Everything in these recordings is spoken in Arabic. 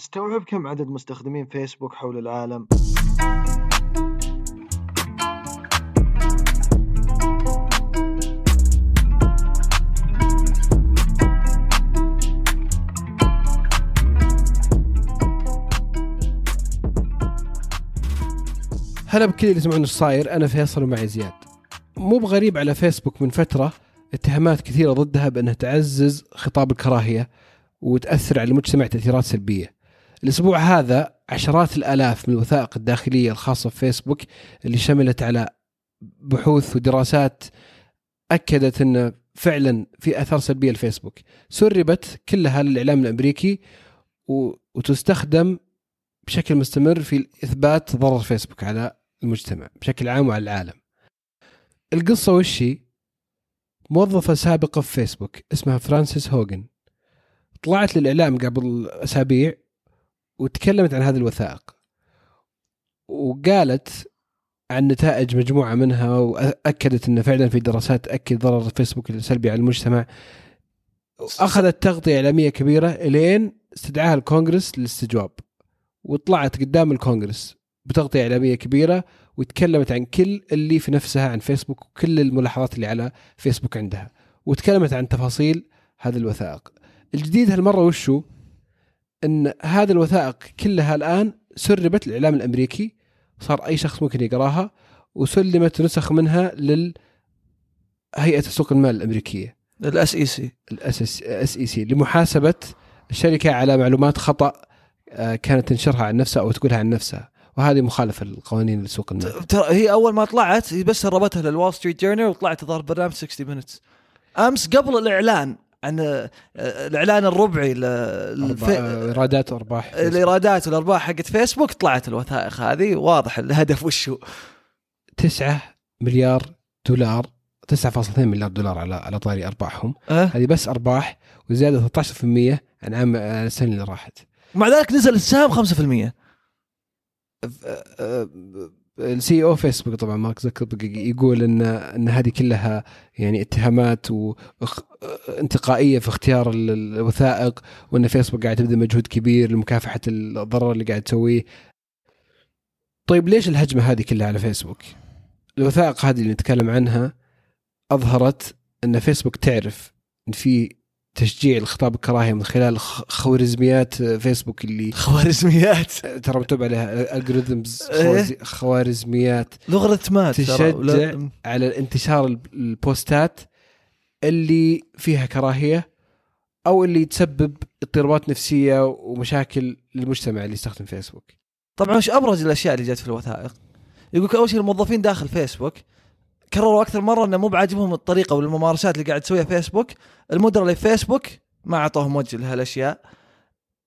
مستوعب كم عدد مستخدمين فيسبوك حول العالم؟ هلا بكل اللي يسمعون إيش صاير أنا فيصل ومعي زياد مو بغريب على فيسبوك من فترة اتهامات كثيرة ضدها بأنها تعزز خطاب الكراهية وتأثر على المجتمع تأثيرات سلبية الأسبوع هذا عشرات الآلاف من الوثائق الداخلية الخاصة بفيسبوك اللي شملت على بحوث ودراسات أكدت أن فعلا في آثار سلبية لفيسبوك سربت كلها للإعلام الأمريكي وتستخدم بشكل مستمر في إثبات ضرر فيسبوك على المجتمع بشكل عام وعلى العالم. القصة وش هي؟ موظفة سابقة في فيسبوك اسمها فرانسيس هوجن طلعت للإعلام قبل أسابيع وتكلمت عن هذه الوثائق. وقالت عن نتائج مجموعة منها وأكدت إن فعلا في دراسات تأكد ضرر الفيسبوك السلبي على المجتمع. أخذت تغطية إعلامية كبيرة إلين استدعاها الكونغرس للاستجواب. وطلعت قدام الكونغرس بتغطية إعلامية كبيرة وتكلمت عن كل اللي في نفسها عن فيسبوك وكل الملاحظات اللي على فيسبوك عندها. وتكلمت عن تفاصيل هذه الوثائق. الجديد هالمرة وشو؟ إن هذه الوثائق كلها الآن سربت للاعلام الأمريكي. صار أي شخص ممكن يقراها وسلمت نسخ منها لل هيئة سوق المال الأمريكية. الاس اي سي الاس اي سي لمحاسبة الشركة على معلومات خطأ آه، كانت تنشرها عن نفسها أو تقولها عن نفسها. وهذه مخالفة للقوانين لسوق المال. ترى هي أول ما طلعت بس سربتها لل Wall Street Journal وطلعت ظهر برنامج 60 Minutes أمس قبل الإعلان عن آه، الإعلان الربعي للف- آه، إيرادات وارباح الإيرادات والارباح حقت فيسبوك طلعت الوثائق هذه واضح الهدف وش هو. 9 مليار دولار 9.2 مليار دولار على على طاري أرباحهم. أه؟ هذه بس أرباح وزيادة 13% عن عام عن السنة اللي راحت. مع ذلك نزل السهم 5% السي أو فيسبوك طبعا مارك زكربرج يقول ان إن هذه كلها يعني اتهامات وانتقائيه في اختيار ال- الوثائق وإن فيسبوك قاعد تبذل مجهود كبير لمكافحة الضرر اللي قاعد تسويه. طيب ليش الهجمة هذه كلها على فيسبوك؟ الوثائق هذه اللي نتكلم عنها أظهرت إن فيسبوك تعرف إن في تشجيع الخطاب الكراهيه من خلال خوارزميات فيسبوك اللي خوارزميات ترى مكتوب عليها algorithms إيه؟ خوارزميات لوغاريتمات. تشجع على انتشار الب- البوستات اللي فيها كراهية أو اللي تسبب اضطرابات نفسية ومشاكل للمجتمع اللي يستخدم فيسبوك. طبعا وش أبرز الأشياء اللي جت في الوثائق؟ يقول أول شيء الموظفين داخل فيسبوك كرروا أكثر مرة إنه مو بعاجبهم الطريقة والممارسات اللي قاعد تسويها فيسبوك، المدراء اللي في فيسبوك ما أعطوهم وجه لهالأشياء.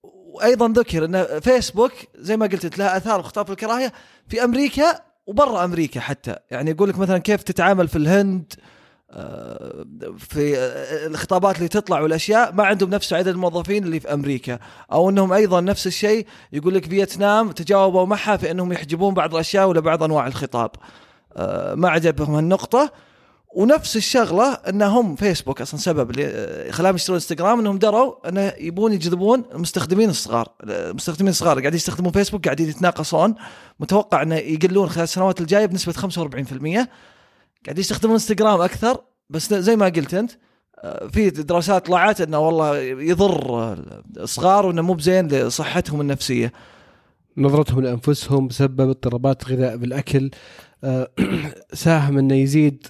وأيضا ذكر إن فيسبوك زي ما قلت لها آثار وخطاب الكراهية في أمريكا وبرا أمريكا حتى، يعني يقول لك مثلا كيف تتعامل في الهند آه، في آه، الخطابات اللي تطلع والأشياء. ما عندهم نفس عدد الموظفين اللي في أمريكا. أو إنهم أيضا نفس الشيء يقول لك فيتنام تجاوبوا معها في إنهم يحجبون بعض الأشياء ولا بعض أنواع الخطاب. ما عجبهم هالنقطة. ونفس الشغلة إنهم فيسبوك أصلا سبب اللي آه، خلاهم يشترون انستغرام إنهم دروا إنه يبون يجذبون المستخدمين الصغار. المستخدمين الصغار قاعدين يستخدمون فيسبوك قاعدين يتناقصون. متوقع إنه يقلون خلال السنوات الجاية بنسبة 45% قاعدين يستخدمون انستغرام أكثر. بس زي ما قلت أنت آه، في دراسات طلعت إنه والله يضر آه، الصغار وإنه مو بزين لصحتهم النفسية. نظرتهم لأنفسهم بسبب اضطرابات غذاء بالأكل. آه، ساهم إنه يزيد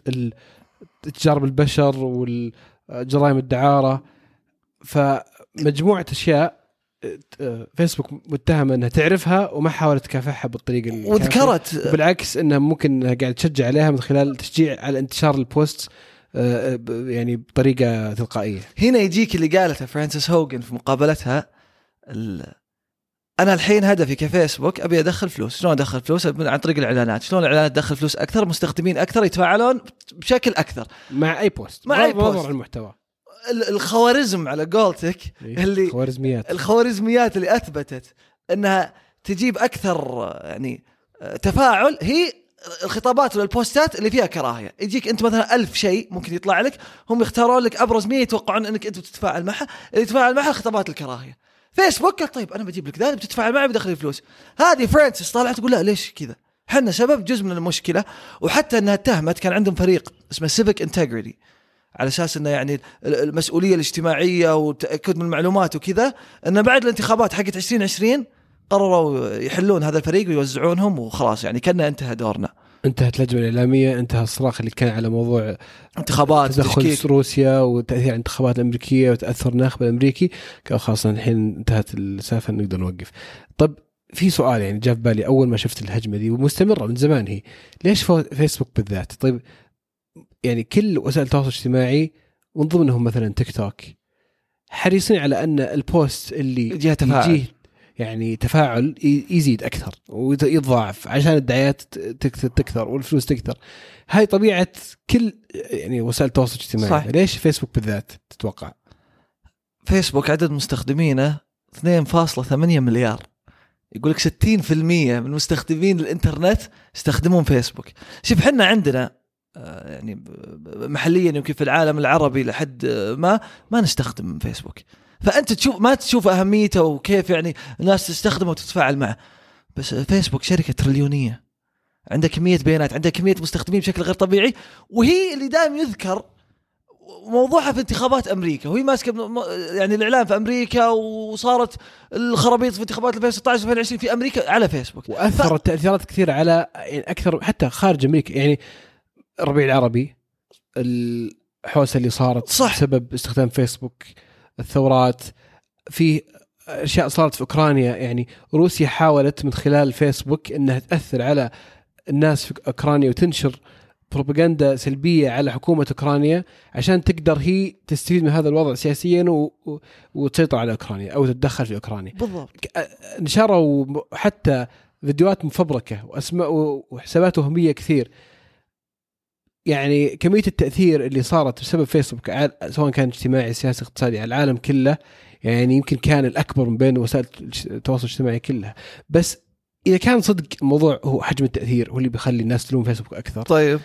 تجارب البشر والجرائم الدعارة فمجموعة أشياء آه، فيسبوك متهمه إنها تعرفها وما حاولت تكافحها بالطريقة. وذكرت بالعكس إنها ممكن إنها قاعد تشجع عليها من خلال تشجيع على انتشار البوست آه، يعني بطريقة تلقائية هنا يجيك اللي قالته فرانسيس هوجن في مقابلتها. أنا الحين هدفي كفيسبوك أبي أدخل فلوس. شلون أدخل فلوس؟ عن طريق الإعلانات. شلون الإعلانات تدخل فلوس؟ أكثر مستخدمين أكثر يتفاعلون بشكل أكثر. مع أي post مع النظر post. المحتوى. ال- الخوارزم على قولتك إيه، اللي خوارزميات الخوارزميات اللي أثبتت إنها تجيب أكثر يعني تفاعل هي الخطابات والبوستات اللي فيها كراهية. يجيك أنت مثلا ألف شيء ممكن يطلع لك هم يختارون لك أبرز 100 يتوقعون إنك أنت تتفاعل معها. اللي يتفاعل معها خطابات الكراهية. فيسبوك قال طيب أنا بجيب لك ذا بتدفع معي بدخل فلوس هذه فرانسيس طلعت تقول لا ليش كذا؟ إحنا سبب جزء من المشكلة وحتى إنها اتهمت كان عندهم فريق اسمه Civic Integrity على أساس إنه يعني ال- المسؤولية الاجتماعية والتاكد من المعلومات وكذا إنه بعد الانتخابات حقت 2020 قرروا يحلون هذا الفريق ويوزعونهم وخلاص يعني كنا انتهى دورنا. انتهت اللجنه الاعلاميه انتهى الصراخ اللي كان على موضوع انتخابات تدخل روسيا وتأثير على الانتخابات الأمريكية وتأثر الناخب الأمريكي قال خلاص الحين انتهت السالفة نقدر نوقف. طب في سؤال يعني جاء في بالي أول ما شفت الهجمة دي ومستمرة من زمان هي ليش فيسبوك بالذات؟ طيب يعني كل وسائل التواصل الاجتماعي ومن ضمنهم مثلا تيك توك حريصين على أن ال post اللي. يجيه يعني تفاعل يزيد أكثر ويتضاعف عشان الدعايات تك- تكثر والفلوس تكثر. هاي طبيعة كل يعني وسائل التواصل الاجتماعي. صح. ليش فيسبوك بالذات تتوقع؟ فيسبوك عدد مستخدمينه 2.8 مليار. يقول لك 60% من مستخدمين الإنترنت يستخدمون فيسبوك شوف حنا عندنا آه، يعني محليا يمكن في العالم العربي لحد ما ما نستخدم فيسبوك فأنت تشوف ما تشوف أهميته وكيف يعني الناس تستخدمه وتتفاعل معه. بس فيسبوك شركة تريليونية. عندها كميه بيانات عندها كميه مستخدمين بشكل غير طبيعي. وهي اللي دائما يذكر موضوعها في انتخابات أمريكا. وهي ماسكة يعني الإعلام في أمريكا وصارت الخرابيط في انتخابات 2016 2020 في أمريكا على فيسبوك. وأثرت تأثيرات كثيرة على يعني أكثر حتى خارج أمريكا. يعني الربيع العربي الحوسة اللي صارت صح. بسبب استخدام فيسبوك الثورات في أشياء صارت في أوكرانيا يعني روسيا حاولت من خلال فيسبوك إنها تأثر على الناس في أوكرانيا وتنشر بروباغندا سلبية على حكومة أوكرانيا عشان تقدر هي تستفيد من هذا الوضع سياسيا و... و... وتسيطر على أوكرانيا أو تتدخل في أوكرانيا. بالضبط. نشروا حتى فيديوهات مفبركة وأسماء وحسابات وهمية كثير. يعني كمية التأثير اللي صارت بسبب فيسبوك سواء كان اجتماعي سياسي اقتصادي على العالم كله يعني يمكن كان الأكبر من بين وسائل التواصل الاجتماعي كلها بس إذا كان صدق الموضوع هو حجم التأثير هو اللي بيخلي الناس تلوم فيسبوك أكثر. طيب.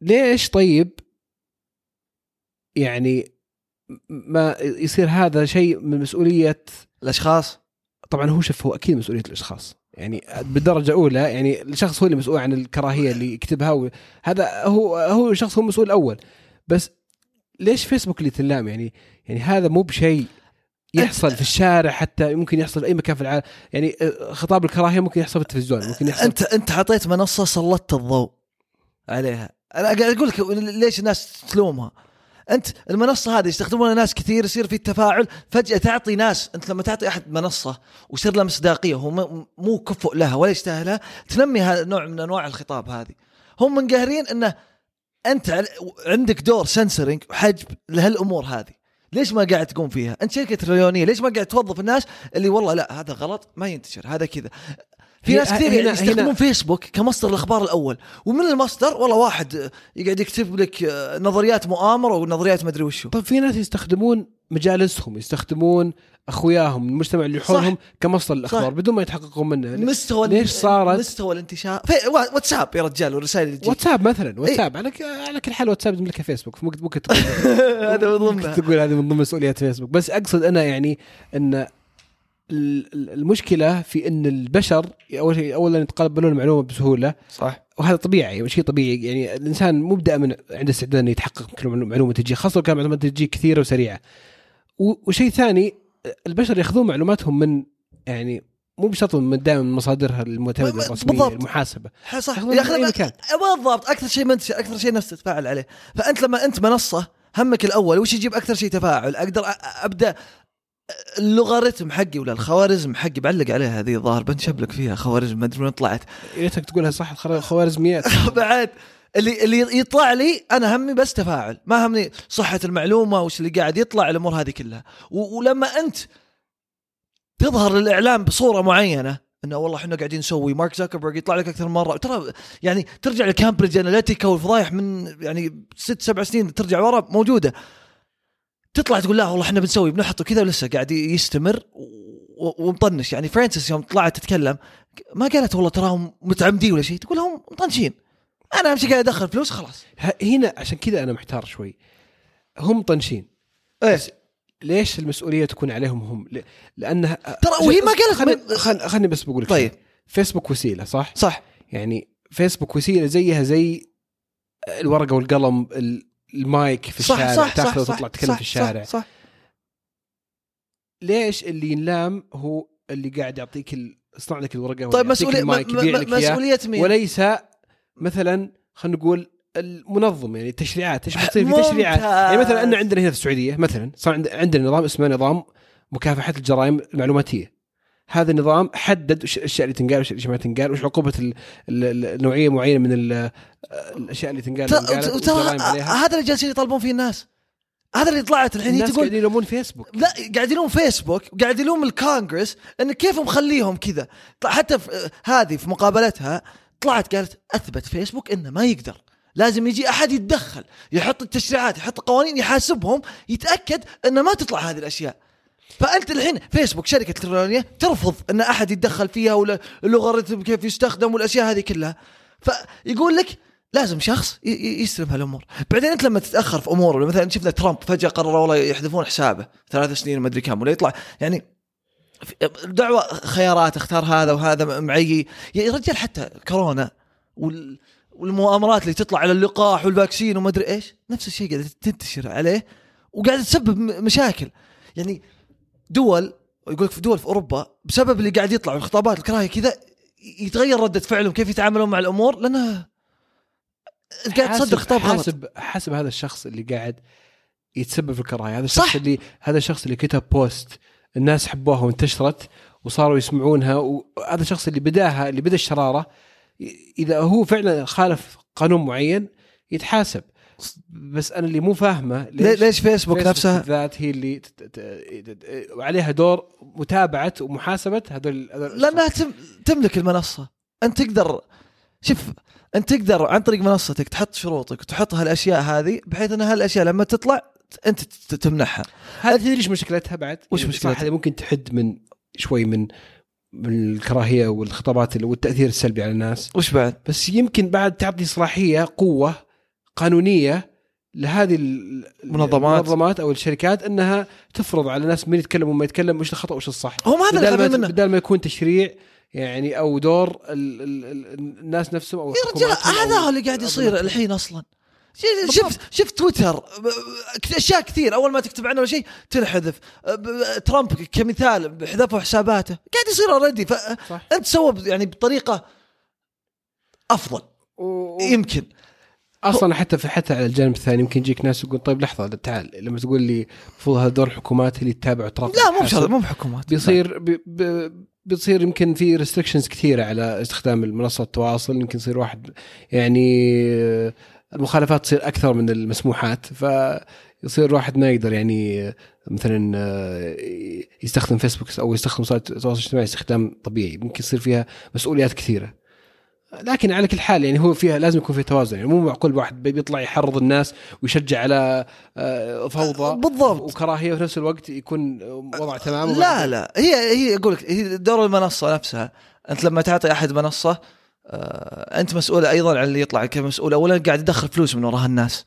ليش طيب؟ يعني ما يصير هذا شيء من مسؤولية الأشخاص؟ طبعا هو شوف هو أكيد مسؤولية الأشخاص. يعني بالدرجة أولى يعني الشخص هو اللي مسؤول عن الكراهية اللي يكتبها هذا هو هو الشخص هو المسؤول الأول. بس ليش فيسبوك اللي تلام؟ يعني يعني هذا مو بشيء يحصل في الشارع حتى ممكن يحصل في أي مكان في العالم. يعني آه، خطاب الكراهية ممكن يحصل في التلفزيون ممكن يحصل أنت أنت حطيت منصة سلطت الضوء عليها. أنا قاعد أقول لك ليش الناس تلومها. أنت المنصة هذه يستخدمونها ناس كثير يصير في تفاعل فجأة تعطي ناس أنت لما تعطي أحد منصة ويصير له مصداقية هو مو كفؤ لها ولا يستاهلها تنمي هذا نوع من أنواع الخطاب هذه هم منقهرين إنه أنت عندك دور سنسرنج وحجب لهالأمور هذه ليش ما قاعد تقوم فيها؟ أنت شركة تريليونية، ليش ما قاعد توظف الناس اللي والله لا هذا غلط ما ينتشر، هذا كذا. في ناس كثير هنا- يعني يستخدمون هنا- فيسبوك كمصدر الأخبار الأول، ومن المصدر والله واحد يقعد يكتب لك آه، نظريات مؤامرة ونظريات ما أدري وشو. طيب في ناس يستخدمون مجالسهم يستخدمون أخوياهم المجتمع اللي حولهم كمصدر الأخبار صح. بدون ما يتحققون منه. مستوى ليش صارت- مستوى الانتشار. في وا- واتساب يا رجال والرسائل اللي تجيك واتساب مثلا واتساب. على ك- على كل حال واتساب يملكها فيسبوك. ممكن ممكن تقول هذا من ضمنها تقول هذه من ضمن مسؤوليات فيسبوك. بس أقصد أنا يعني إن المشكلة في إن البشر أول شيء اولا يتقبلون المعلومة بسهولة. صح. وهذا طبيعي شيء طبيعي. يعني الإنسان مو دائما عنده استعداد إنه يتحقق كل معلومه تجي خاصة كان معلومات تجي كثيرة وسريعة. وشيء ثاني البشر يأخذون معلوماتهم من يعني مو بشرط من دائما من مصادرها المعتمدة بالضبط. الرسمية المحاسبة. صح. يأخذون يأخذ مكان. بالضبط. أكثر شيء منتشر أكثر شيء الناس تتفاعل عليه. فأنت لما أنت منصة همك الأول وش يجيب أكثر شيء تفاعل؟ أقدر أبدأ اللوغاريتم حقي ولا الخوارزم حقي بعلق عليها هذه الظاهر بنشبلك فيها خوارزم ما أدري وين طلعت. يا ريتك تقولها صح الخوارزميات بعد اللي اللي يطلع لي أنا همي بس تفاعل ما همني صحة المعلومة وش اللي قاعد يطلع الأمور هذه كلها. ولما أنت تظهر للإعلام بصورة معينة إنه والله إحنا قاعدين نسوي مارك زكربرج يطلع لك أكثر من مرة ترى يعني ترجع لكامبريدج أناليتيكا والفضايح من يعني ست سبع سنين ترجع ورا موجودة. تطلع تقول لا والله إحنا بنسوي بنحط وكذا ولسه قاعد يستمر ومطنش. يعني فرانسيس يوم طلعت تتكلم ما قالت والله تراهم متعمدين ولا شيء تقول هم مطنشين. أنا اهم شيء قاعد أدخل فلوس خلاص. هنا عشان كذا أنا محتار شوي. هم طنشين بس ليش المسؤولية تكون عليهم هم؟ لانها ترى وهي ما قالت خلني خل... خلني بس بقول لك طيب. شيء. فيسبوك وسيلة صح؟ صح. يعني فيسبوك وسيلة زيها زي الورقة والقلم ال- المايك في صح الشارع صح تاخذه وتطلع تتكلم في الشارع صح, صح ليش اللي ينلام هو اللي قاعد يعطيك. يصنع لك الورقة طيب ويعطيك مسؤولية المايك م- يبيع م- لك إياه، مسؤولية مين؟ وليس مثلا خلينا نقول المنظم يعني التشريعات إيش بتصير في تشريعات. يعني مثلا ان عندنا هنا في السعودية مثلا صار عند- عندنا نظام اسمه نظام مكافحة الجرائم المعلوماتية هذا النظام حدد وش الأشياء اللي تنقال وش الأشياء ما تنقال وش عقوبة ال- ال- ال- النوعيه معينة من ال- الأشياء اللي تنقال ترى هذا اللي جالسين يطالبون فيه الناس. هذا اللي طلعت الحين هي الناس تقول قاعدين يلومون فيسبوك لا قاعد يلوم فيسبوك وقاعد يلوم الكونغرس إن كيف مخليهم كذا؟ حتى في هذه في مقابلتها طلعت قالت أثبت فيسبوك إنه ما يقدر. لازم يجي أحد يتدخل يحط التشريعات يحط قوانين يحاسبهم يتأكد إنه ما تطلع هذه الأشياء. فأنت الحين فيسبوك شركة الكترونيه ترفض أن أحد يتدخل فيها ولا اللوغاريتم كيف يستخدم والأشياء هذه كلها. فيقول لك لازم شخص يستلم هالأمور. بعدين أنت لما تتأخر في أمور ولا مثلا شفنا ترامب فجأة قرر والله يحذفون حسابه ثلاث سنين ما أدري كم ولا يطلع يعني دعوة خيارات اختار هذا وهذا معي. يا رجال حتى كورونا وال والمؤامرات اللي تطلع على اللقاح والفاكسين وما أدري إيش نفس الشيء قاعدة تنتشر عليه وقاعدة تسبب مشاكل. يعني دول يقول لك في دول في أوروبا بسبب اللي قاعد يطلع والخطابات الكراهية كذا يتغير ردة فعلهم كيف يتعاملون مع الأمور لانها قاعد تصدر خطاب غلط. حاسب حاسب هذا الشخص اللي قاعد يتسبب في الكراهية. هذا صح. الشخص اللي هذا الشخص اللي كتب بوست الناس حبوها وانتشرت وصاروا يسمعونها وهذا الشخص اللي بداها اللي بدأ الشرارة إذا هو فعلا خالف قانون معين يتحاسب. بس أنا اللي مو فاهمة ليه- ليش فيسبوك نفسها بالذات هي اللي وعليها دور متابعة ومحاسبة هذول لانها تم تملك المنصة أنت تقدر شوف أنت تقدر عن طريق منصتك تحط شروطك وتحط هالأشياء هذه بحيث أن هالأشياء لما تطلع أنت تمنحها هذه تدري إيش مشكلتها بعد؟ وش يعني مشكلتها؟ هذه ممكن تحد من شوي من من الكراهية والخطابات والتأثير السلبي على الناس وش بعد؟ بس يمكن بعد تعطي صلاحية قوة قانونية لهذه ال- منظمات. المنظمات. أو الشركات إنها تفرض على الناس من يتكلم وما يتكلم وش الخطأ وش الصح. هم هذا اللي بدال خايفين ما بدال ما يكون تشريع يعني أو دور ال ال ال الناس نفسهم أو يا رجال هذا هو اللي قاعد يصير الحين أصلا. شفت شفت تويتر أشياء كثير. أول ما تكتب عنه ولا شيء تنحذف. ترامب كمثال حذفوا حساباته. قاعد يصير اوريدي فانت سوى يعني بطريقة أفضل. و- يمكن. أصلا حتى في حتى على الجانب الثاني يمكن يجيك ناس يقول طيب لحظة تعال لما تقول لي المفروض هذا دور الحكومات اللي تتابع وتراقب لا مو بشرط مو بحكومات. بيصير بي بي بتصير يمكن في restrictions كثيرة على استخدام منصة التواصل يمكن يصير واحد يعني آه، المخالفات تصير أكثر من المسموحات فيصير الواحد ما يقدر يعني آه، مثلا آه، يستخدم فيسبوك أو يستخدم وسائل التواصل الاجتماعي استخدام طبيعي. ممكن يصير فيها مسؤوليات كثيرة. لكن على كل حال يعني هو فيها لازم يكون في توازن. يعني مو معقول واحد بيطلع يحرض الناس ويشجع على آه، فوضى بالضبط. وكراهية وفي نفس الوقت يكون وضع تمام لا لا. هي هي أقول لك هي دور المنصة نفسها. أنت لما تعطي أحد منصة آه أنت مسؤول أيضا عن اللي يطلع. كمسؤول اولا قاعد يدخل فلوس من وراها الناس.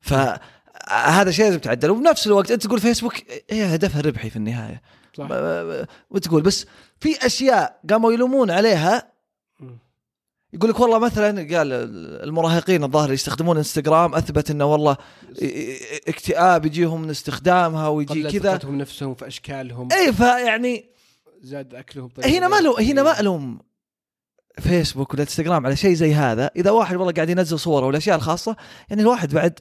فهذا شيء لازم يتعدل وبنفس الوقت أنت تقول فيسبوك هي هدفها ربحي في النهاية. صح. وتقول بس في أشياء قاموا يلومون عليها. يقول لك والله مثلا قال المراهقين الظاهر اللي يستخدمون إنستغرام أثبت إنه والله اكتئاب يجيهم من استخدامها ويجي كذا. ثقتهم نفسهم في أشكالهم. اي فيعني زاد أكلهم هنا ما لو هنا ما الوم فيسبوك ولا إنستغرام على شيء زي هذا. إذا واحد والله قاعد ينزل صوره والاشياء الخاصة يعني الواحد بعد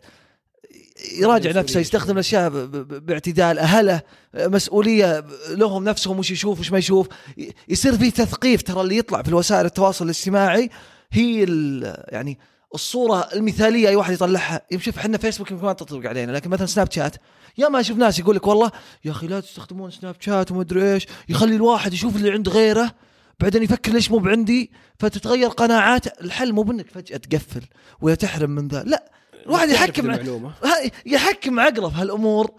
يراجع نفسه يستخدم. الأشياء باعتدال أهله مسؤولية لهم نفسهم وش يشوف وش ما يشوف. يصير في تثقيف ترى اللي يطلع في الوسائل التواصل الاجتماعي. هي يعني الصورة المثالية أي واحد يطلعها. شوف إحنا فيسبوك يمكن ما تطبق علينا لكن مثلا سناب شات. يا ما أشوف ناس يقول لك والله يا أخي لا تستخدمون سناب شات وما أدري إيش. يخلي الواحد يشوف اللي عند غيره بعدين يفكر ليش مو بعندي. فتتغير قناعات الحل مو بإنك فجأة تقفل ولا تحرم من ذا. لا الواحد يحكم يحكم عقله في هالأمور.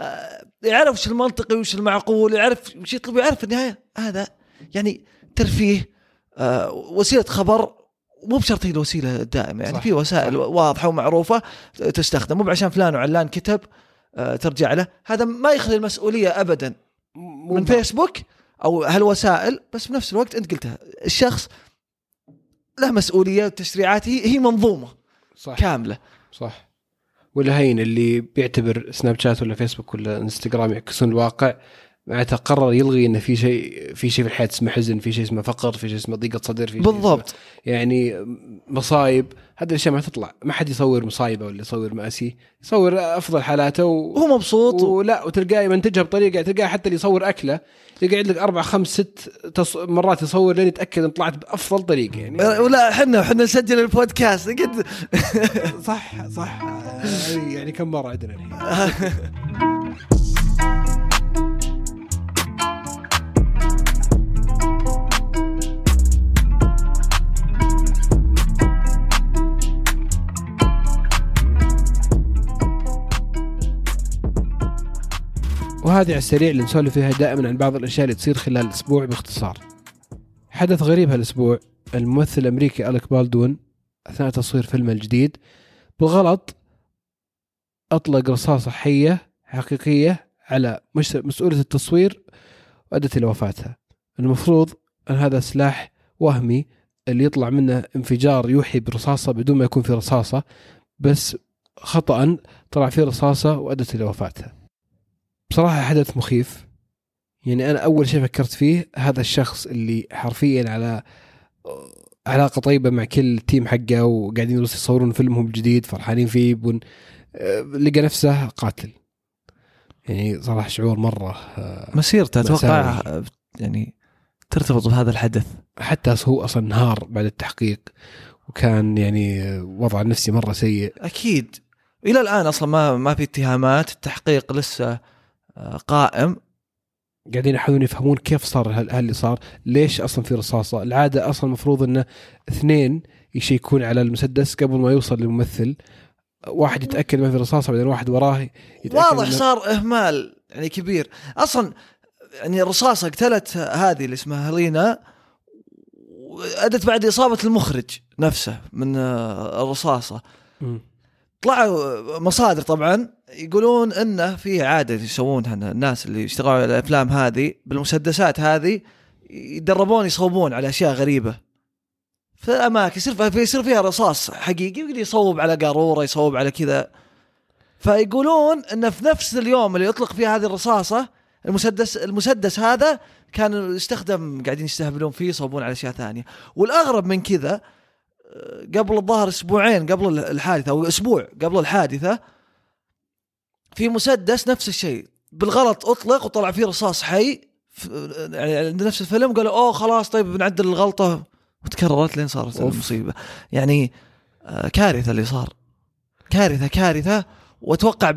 آه، يعرف وش المنطقي وش المعقول يعرف وش يطلب يعرف في النهاية. هذا يعني ترفيه آه، وسيلة خبر. مو بشرط هي الوسيلة الدائمة يعني في وسائل صح. واضحة ومعروفة تستخدم. مو عشان فلان وعلان كتب آه، ترجع له. هذا ما يخلي المسؤولية ابدا. من. فيسبوك أو هالوسائل بس بنفس الوقت أنت قلتها الشخص له مسؤولية وتشريعات هي هي منظومة صح. كاملة. صح. ولا هين اللي بيعتبر سناب شات ولا فيسبوك ولا انستغرام يعكسون الواقع معناته قرر يلغي انه في شيء في شيء في الحياة اسمه حزن في شيء اسمه فقر في شيء اسمه ضيقة صدر في شيء بالضبط. اسمه يعني مصايب. هذه الأشياء ما تطلع. ما حد يصور مصايبة ولا يصور مآسي. يصور أفضل حالاته و... وهو مبسوط. ولا وتلقاه يمنتجها بطريقة تلقاه حتى اللي يصور أكلة يقعد لك أربع خمس ست تص... مرات يصور لين يتأكد إن طلعت بأفضل طريقة يعني. ولا إحنا إحنا نسجل البودكاست. قد صح صح. يعني كم مرة عندنا الحين وهذه على السريع اللي نسولف فيها دائما عن بعض الأشياء اللي تصير خلال الأسبوع باختصار. حدث غريب هالأسبوع الممثل الأمريكي أليك بالدون أثناء تصوير فيلمه الجديد بالغلط أطلق رصاصة حية حقيقية على مسؤوله التصوير وأدت إلى وفاتها. المفروض أن هذا سلاح وهمي اللي يطلع منه انفجار يوحي برصاصة بدون ما يكون في رصاصة بس خطا طلع فيه رصاصة وأدت إلى وفاتها. بصراحة حدث مخيف. يعني أنا أول شيء فكرت فيه هذا الشخص اللي حرفيا على علاقة طيبة مع كل التيم حقه وقاعدين يصورون فيلمهم الجديد فرحانين فيه بون آه، لقى نفسه قاتل. يعني صراحة شعور مرة آه، مسيرته أتوقع. يعني ترتبط بهذا الحدث. حتى هو أصلا انهار بعد التحقيق وكان يعني وضعه النفسي مرة سيء. أكيد. إلى الآن أصلا ما ما في اتهامات التحقيق لسه قائم. قاعدين يحاولون يفهمون كيف صار هال- هاللي صار ليش أصلا في رصاصة. العادة أصلا المفروض إنه اثنين يشيكون على المسدس قبل ما يوصل للممثل. واحد يتأكد ما في رصاصة بعدين واحد وراه يتأكد واضح إنه- صار إهمال يعني كبير. أصلا يعني الرصاصة قتلت هذه اللي اسمها هلينا وأدت بعد إصابة المخرج نفسه من الرصاصة. طلعوا مصادر طبعا يقولون إنه في عادة يسوونها الناس اللي يشتغلون على الأفلام هذه بالمسدسات هذه يتدربون يصوبون على أشياء غريبة. في اماكن يصير يصير فيها رصاص حقيقي ويقدر يصوب على قارورة يصوب على كذا. فيقولون انه في نفس اليوم اللي يطلق فيه هذه الرصاصة المسدس المسدس هذا كان يستخدم قاعدين يستهبلون فيه يصوبون على أشياء ثانية. والأغرب من كذا قبل الظاهر أسبوعين قبل الحادثة أو أسبوع قبل الحادثة في مسدس نفس الشيء. بالغلط أطلق وطلع فيه رصاص حي في- يعني عند نفس الفيلم قالوا أوه خلاص طيب بنعدل الغلطة وتكررت لين صارت أوف. المصيبة. يعني آه، كارثة اللي صار. كارثة كارثة. وأتوقع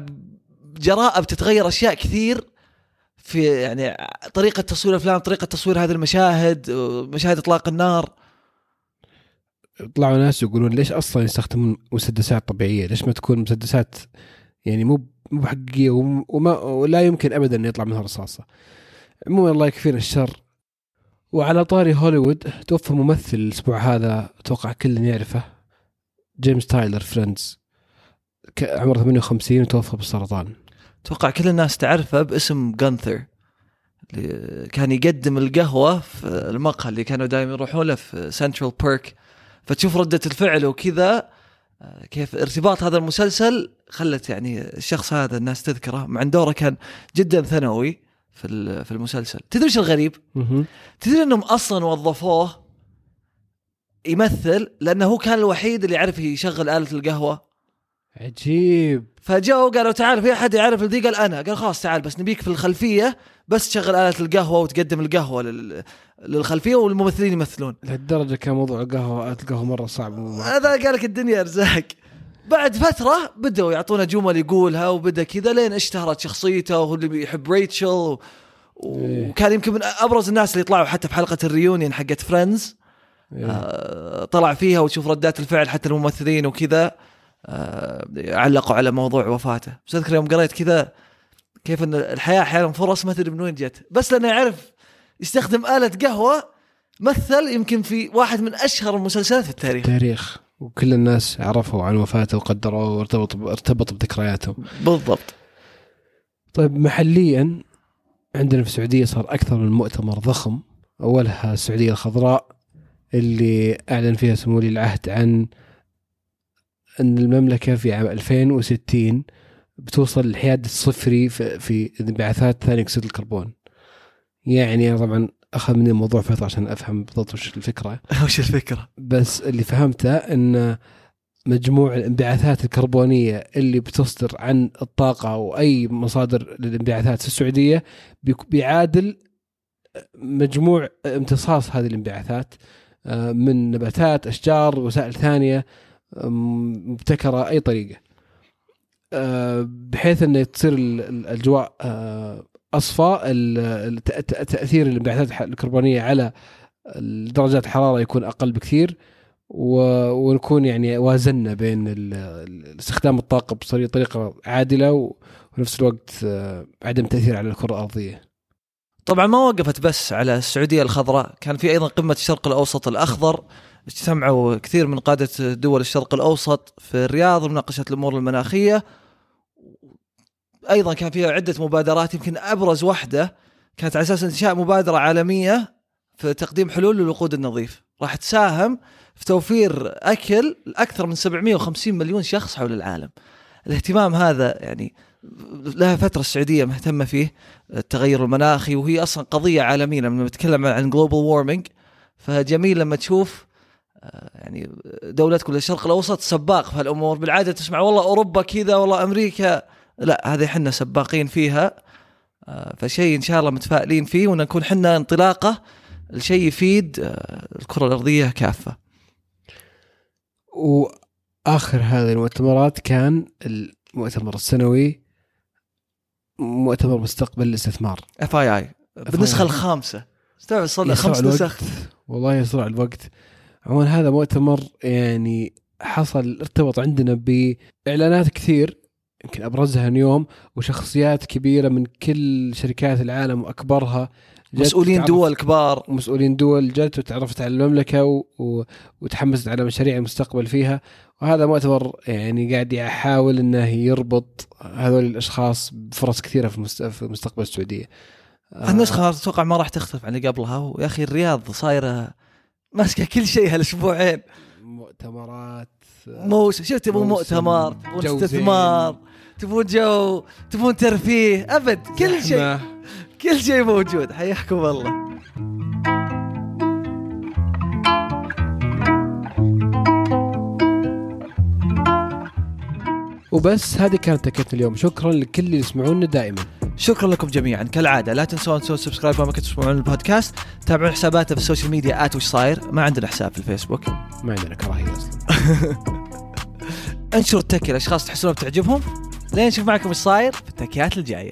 بجراءه بتتغير أشياء كثير في يعني طريقة تصوير الأفلام طريقة تصوير هذه المشاهد مشاهد إطلاق النار. طلعوا ناس يقولون ليش أصلا يستخدمون مسدسات طبيعية؟ ليش ما تكون مسدسات يعني مو مو حقيقيه وم- وما ولا يمكن ابدا إن يطلع منها رصاصة. عموما الله يكفينا الشر. وعلى طاري هوليوود توفى ممثل الأسبوع هذا أتوقع كل يعرفه جيمس تايلر Friends عمره 58 وتوفى بالسرطان. أتوقع كل الناس تعرفه باسم جانثر كان يقدم القهوة في المقهى اللي كانوا دائما يروحون له في سنترال بارك فتشوف ردة الفعل وكذا آه، كيف ارتباط هذا المسلسل خلت يعني الشخص هذا الناس تذكره مع إن دوره كان جدا ثانوي في في المسلسل. تدري إيش الغريب. تدري إنهم أصلا وظفوه يمثل لأنه هو كان الوحيد اللي يعرف يشغل آلة القهوة. عجيب. فجاوا قالوا تعال في أحد يعرف ذي قال أنا. قال خلاص تعال بس نبيك في الخلفية بس تشغل آلة القهوة وتقدم القهوة لل... للخلفية والممثلين يمثلون. لهالدرجة كان موضوع القهوة القهوة مرة صعب هذا قال لك الدنيا أرزاق. بعد فترة بدأوا يعطونا جمل يقولها وبدأ كذا لين اشتهرت شخصيته وهو اللي بيحب ريتشل و... إيه. وكان يمكن من أبرز الناس اللي طلعوا حتى في حلقة الريونين حقت فريندز إيه. آه، طلع فيها وتشوف ردات الفعل حتى الممثلين وكذا. آه، علقوا على موضوع وفاته. بس أذكر يوم قريت كذا كيف إن الحياة أحيانا فرص ما تدري من وين جت. بس لأنه يعرف يستخدم آلة قهوة مثل يمكن في واحد من أشهر المسلسلات في التاريخ. تاريخ وكل الناس عرفوا عن وفاته وقدروه وارتبطوا ارتبطوا بذكرياتهم بالضبط. طيب محليا عندنا في السعودية صار أكثر من مؤتمر ضخم. أولها السعودية الخضراء اللي أعلن فيها سمو ولي العهد عن أن المملكة في عام 2060 بتوصل الحياد الصفري في, في انبعاثات ثاني أكسيد الكربون. يعني طبعا اخذ مني الموضوع فتره عشان أفهم بالضبط وش الفكرة وش الفكرة؟ بس اللي فهمته إن مجموع الانبعاثات الكربونية اللي بتصدر عن الطاقة أو أي مصادر للانبعاثات في السعودية بيعادل مجموع امتصاص هذه الانبعاثات آه، من نباتات أشجار وسائل ثانية مبتكرة أي طريقة آه، بحيث انه تصير ال- ال- الاجواء آه، اصفى تأثير الانبعاثات الكربونية على درجات الحرارة يكون أقل بكثير ونكون يعني وازنا بين استخدام الطاقة بطريقه عادلة ونفس الوقت آه، عدم تأثير على الكرة الأرضية. طبعا ما وقفت بس على السعودية الخضراء كان في أيضا قمة الشرق الأوسط الأخضر اجتمعوا كثير من قادة دول الشرق الأوسط في الرياض لمناقشه الأمور المناخية أيضا كان فيها عدة مبادرات يمكن أبرز واحدة كانت على أساس إنشاء مبادرة عالمية في تقديم حلول للوقود النظيف. راح تساهم في توفير أكل لأكثر من 750 مليون شخص حول العالم. الاهتمام هذا يعني لها فترة السعودية مهتمة فيه التغير المناخي وهي أصلا قضية عالمية لما نتكلم عن global warming فجميل لما تشوف آه، يعني دولتك ولا الشرق الأوسط سباق في هالأمور. بالعادة تسمع والله أوروبا كذا والله أمريكا لا هذه إحنا سباقين فيها آه، فشيء إن شاء الله متفائلين فيه ونكون حنا انطلاقة الشيء يفيد آه، الكرة الأرضية كافة. وآخر هذه المؤتمرات كان المؤتمر السنوي مؤتمر مستقبل الاستثمار. اف اي اي بالنسخة الخامسة. استوعب صار له خمس نسخ والله يسرع الوقت. عموما هذا مؤتمر يعني حصل ارتبط عندنا بإعلانات كثير يمكن أبرزها اليوم وشخصيات كبيرة من كل شركات العالم وأكبرها. مسؤولين دول كبار. مسؤولين دول جت وتعرفت على المملكة و... و... وتحمست على مشاريع المستقبل فيها. وهذا مؤتمر يعني قاعد يحاول إنه يربط هذول الأشخاص بفرص كثيرة في, المست... في مستقبل السعودية. آه، النسخه أتوقع ما راح تختلف عن اللي قبلها. ويا أخي الرياض صايرة ماسكة كل شيء هالأسبوعين. مؤتمرات. مو شفت موسم، مؤتمر تبون جو استثمار. تبون جو تبون ترفيه أبد كل شيء. كل شيء موجود حياكم الله. وبس هذه كانت تكيتنا اليوم. شكرا لكل اللي يسمعونا دائما. شكرا لكم جميعا. كالعادة لا تنسون تسوون subscribe ما تسمعون البودكاست. تابعون حساباتنا في ال social media at وش صاير. ما عندنا حساب في الفيسبوك. ما عندنا كراهية أصلا. انشروا التكية لأشخاص تحسون بتعجبهم لين نشوف معكم إيش صاير في التكيات الجاية.